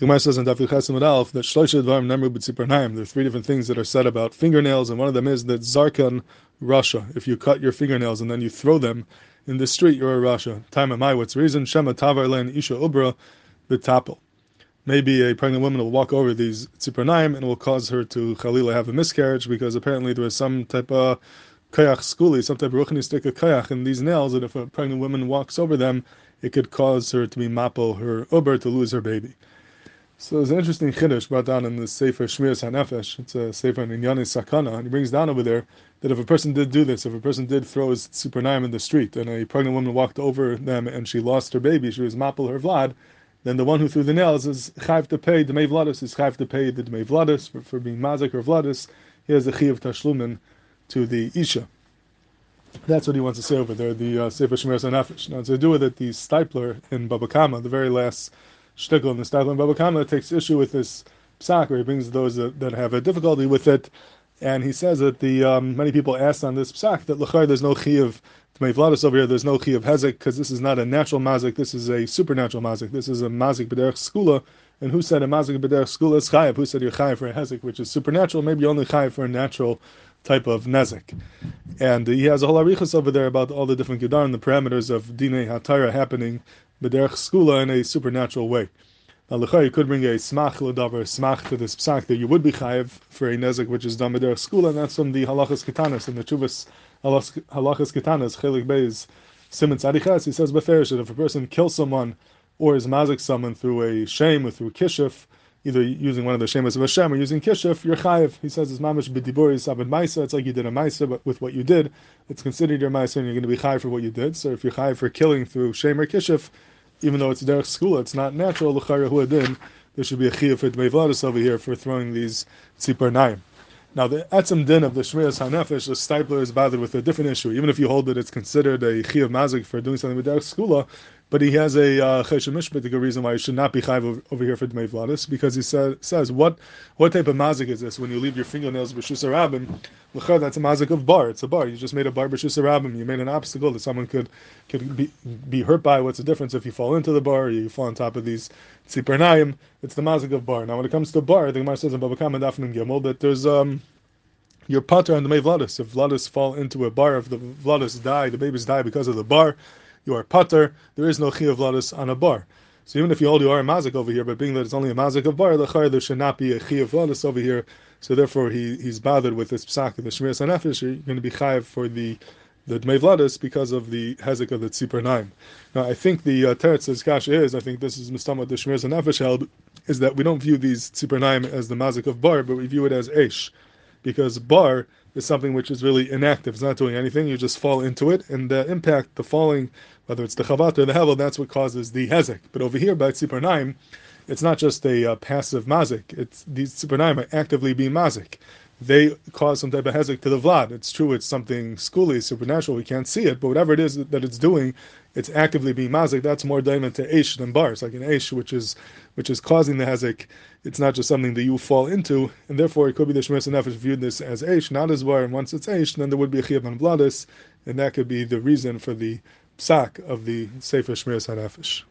The Gemara says in Daf Chesim Alf that Shloisha. There are three different things that are said about fingernails, and one of them is that Zarkan Rasha. If you cut your fingernails and then you throw them in the street, you're a Rasha. Time am I? What's reason? Shema Tavar Len Isha Ubra B'Tapel. Maybe a pregnant woman will walk over these Tziparnaim and will cause her to Khalila have a miscarriage because apparently there is some type of kayach skuli, some type of ruchni stick of kayach in these nails, and if a pregnant woman walks over them, it could cause her to be mapo her uber to lose her baby. So there's an interesting chiddush brought down in the Sefer Shmiras HaNefesh. It's a Sefer in Inyani Sakana, and he brings down over there that if a person did do this, if a person did throw his supernaim in the street, and a pregnant woman walked over them and she lost her baby, she was mapel her vlad, then the one who threw the nails is chayv to pay the vladis, is chayv to pay the dmei vladis for, for being mazik or vladis. He has a chiv tashlumin to the isha. That's what he wants to say over there, the uh, Sefer Shmiras HaNefesh. Now, to do with it, the Stipler in Baba Kama, the very last shtickle in the Stipler Baba Kama takes issue with this psak, where he brings those that, that, have a difficulty with it, and he says that the um, many people asked on this psak that lechar there's no chi Vladis over here, there's no chi of hezek because this is not a natural mazik, this is a supernatural mazik, this is a mazik b'derech skula. And who said a mazik b'derech skula is chayav? Who said you're chayav for a hezek, which is supernatural? Maybe only chayav for a natural type of nezik. And he has a whole arichas over there about all the different gedarim, and the parameters of dine hatara happening b'derech skula in a supernatural way. Now, you could bring a smach l'davar, smach to this psak that you would be chayiv for a nezik which is done b'derech skula, and that's from the halachas ketanas, and the chuvas halachas ketanas, chelik beis, simon tzadichas, he says beferish that if a person kills someone or is mazik someone through a shame or through kishif, either using one of the shemas of Hashem or using kishif, you're chayiv. He says it's mamish b'diburi sabed maisa. It's like you did a maisa, but with what you did, it's considered your maisa, and you're going to be chayiv for what you did. So if you're chayiv for killing through shame or kishif, even though it's derech school, it's not natural. L'chayra huadin, there should be a chiyuv for over here for throwing these tzipar naim. Now, the etzem din of the Shmiras HaNefesh, the Stipler is bothered with a different issue. Even if you hold that it's considered a Chi of Mazik for doing something with Skula, but he has a uh, Cheshem Mishpat, reason why he should not be Chayv over, here for Dmei Vladis, because he sa- says, what what type of Mazik is this when you leave your fingernails B'Shus Arabim? That's a Mazik of bar. It's a bar. You just made a bar B'Shus Arabim. You made an obstacle that someone could could be, be hurt by. What's the difference if you fall into the bar or you fall on top of these Tzipernayim? It's the Mazik of bar. Now, when it comes to bar, the Gemara says in Baba Kama Dafnim Gimel that there's um, your pater on the May Vladis. If Vladis fall into a bar, if the Vladis die, the babies die because of the bar, you are pater. There is no chi of Vladis on a bar. So even if you hold you are a mazik over here, but being that it's only a mazik of bar, there should not be a chi of Vladis over here. So therefore, he, he's bothered with this psak of the Shmiras Nefesh. You're going to be chayiv for the the Dmei Vladis because of the hezek of the Tzipur Naim. Now, I think the uh, Teretz Kash is, I think this is Mustama the Shmiras Nefesh held, is that we don't view these Tzipur Naim as the mazik of bar, but we view it as Eish because bar is something which is really inactive. It's not doing anything. You just fall into it, and the impact, the falling, whether it's the chavat or the hevel, that's what causes the hezek. But over here by tzipar naim, it's not just a uh, passive mazik. It's these tzipar naim are actively being mazik. They cause some type of hezek to the vlad. It's true. It's something schooly, supernatural. We can't see it, but whatever it is that it's doing, it's actively being mazik. That's more diamond to aish than bar. It's like an aish, which is which is causing the hezek. It's not just something that you fall into, and therefore it could be the Shemir Nefesh viewed this as aish, not as bar. And once it's aish, then there would be a chiyab bladis, and that could be the reason for the psak of the Sefer Shmir Nefesh.